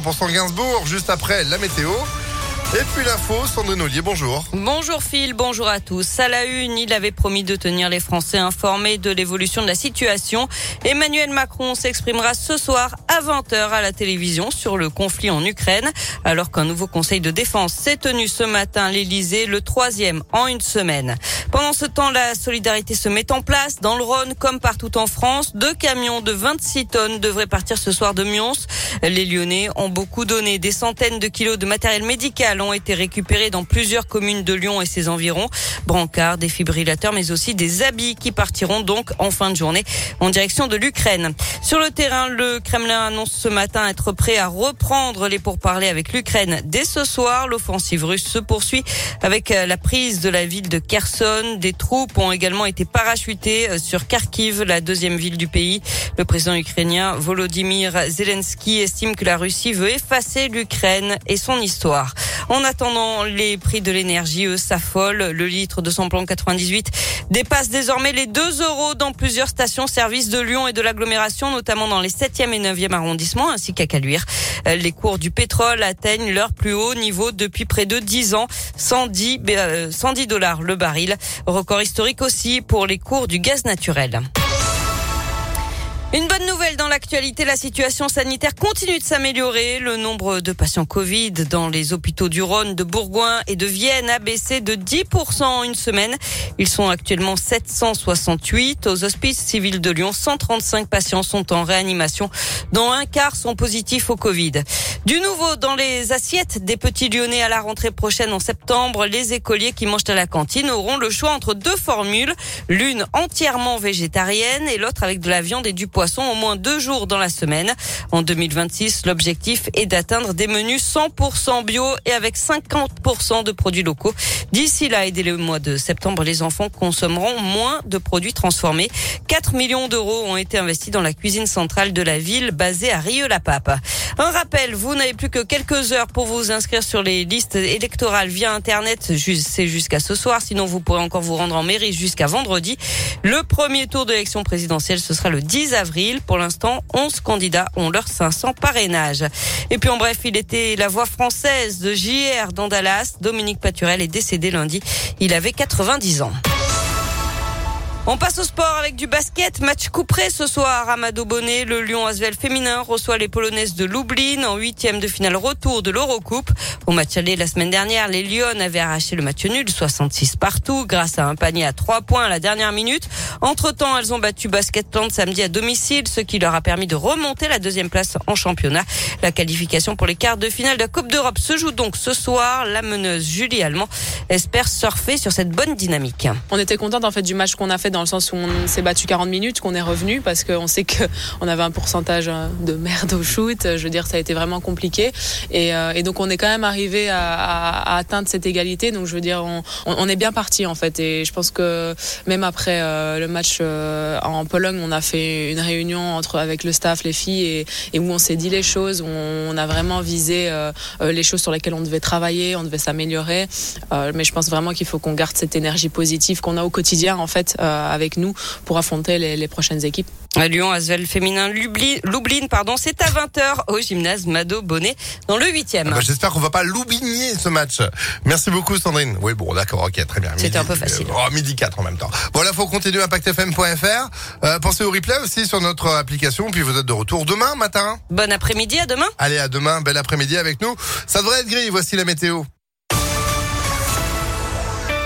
100% Gainsbourg, juste après la météo. Et puis l'info, Sandrine bonjour. Bonjour Phil, bonjour à tous. À la il avait promis de tenir les Français informés de l'évolution de la situation. Emmanuel Macron s'exprimera ce soir à 20h à la télévision sur le conflit en Ukraine, alors qu'un nouveau conseil de défense s'est tenu ce matin à l'Elysée, le troisième en une semaine. Pendant ce temps, la solidarité se met en place dans le Rhône comme partout en France. Deux camions de 26 tonnes devraient partir ce soir de Mions. Les Lyonnais ont beaucoup donné des centaines de kilos de matériel médical ont été récupérés dans plusieurs communes de Lyon et ses environs. Brancards, défibrillateurs, mais aussi des habits qui partiront donc en fin de journée en direction de l'Ukraine. Sur le terrain, le Kremlin annonce ce matin être prêt à reprendre les pourparlers avec l'Ukraine dès ce soir. L'offensive russe se poursuit avec euh, la prise de la ville de Kherson. Des troupes ont également été parachutées euh, sur Kharkiv, la deuxième ville du pays. Le président ukrainien Volodymyr Zelensky estime que la Russie veut effacer l'Ukraine et son histoire. En attendant, les prix de l'énergie, s'affolent. Le litre de samplon 98 dépasse désormais les 2 euros dans plusieurs stations-service de Lyon et de l'agglomération, notamment dans les 7e et 9e arrondissements, ainsi qu'à Caluire. Les cours du pétrole atteignent leur plus haut niveau depuis près de 10 ans, 110, 110 euh, dollars le baril. Record historique aussi pour les cours du gaz naturel. Une bonne nouvelle dans l'actualité, la situation sanitaire continue de s'améliorer. Le nombre de patients Covid dans les hôpitaux du Rhône, de Bourgoin et de Vienne a baissé de 10% en une semaine. Ils sont actuellement 768. Aux hospices civils de Lyon, 135 patients sont en réanimation, dont un quart sont positifs au Covid. Du nouveau dans les assiettes des petits Lyonnais à la rentrée prochaine en septembre, les écoliers qui mangent à la cantine auront le choix entre deux formules, l'une entièrement végétarienne et l'autre avec de la viande et du poisson au moins deux jours dans la semaine. En 2026, l'objectif est d'atteindre des menus 100% bio et avec 50% de produits locaux. D'ici là et dès le mois de septembre, les enfants consommeront moins de produits transformés. 4 millions d'euros ont été investis dans la cuisine centrale de la ville basée à Rieux-la-Pape. Un rappel, vous n'avez plus que quelques heures pour vous inscrire sur les listes électorales via Internet. C'est jusqu'à ce soir. Sinon, vous pourrez encore vous rendre en mairie jusqu'à vendredi. Le premier tour de présidentielle, ce sera le 10 avril. Pour l'instant, 11 candidats ont leurs 500 parrainages. Et puis en bref, il était la voix française de JR dans Dallas. Dominique Paturel est décédé lundi. Il avait 90 ans. On passe au sport avec du basket. Match couperé ce soir. Amado Bonnet, le Lyon Asvel féminin reçoit les Polonaises de Lublin en huitième de finale retour de l'Eurocoupe. Au match aller la semaine dernière, les Lyon avaient arraché le match nul, 66 partout, grâce à un panier à trois points à la dernière minute. Entre temps, elles ont battu Basketland samedi à domicile, ce qui leur a permis de remonter la deuxième place en championnat. La qualification pour les quarts de finale de la Coupe d'Europe se joue donc ce soir. La meneuse Julie Allemand espère surfer sur cette bonne dynamique. On était contente en fait du match qu'on a fait le sens où on s'est battu 40 minutes, qu'on est revenu parce qu'on sait qu'on avait un pourcentage de merde au shoot. Je veux dire, ça a été vraiment compliqué. Et, euh, donc, on est quand même arrivé à, atteindre cette égalité. Donc, je veux dire, on, on, est bien parti en fait. Et je pense que même après euh, le match euh, en Pologne, on a fait une réunion entre avec le staff, les filles, et, où on s'est dit les choses, où on a vraiment visé les choses sur lesquelles on devait travailler, on devait s'améliorer. mais je pense vraiment qu'il faut qu'on garde cette énergie positive qu'on a au quotidien en fait avec nous pour affronter les, prochaines équipes. À Lyon, Asvel féminin Lublin, pardon, c'est à 20h au gymnase Mado Bonnet dans le 8e. Ah bah, j'espère qu'on va pas l'oublier ce match. Merci beaucoup Sandrine. Oui bon d'accord, ok, très bien. C'était un peu facile. oh, midi 4 en même temps. Bon là faut continuer à pactfm.fr. Euh, pensez au replay aussi sur notre application puis vous êtes de retour demain matin. Bon après-midi, à demain. Allez à demain, bel après-midi avec nous. Ça devrait être gris, voici la météo.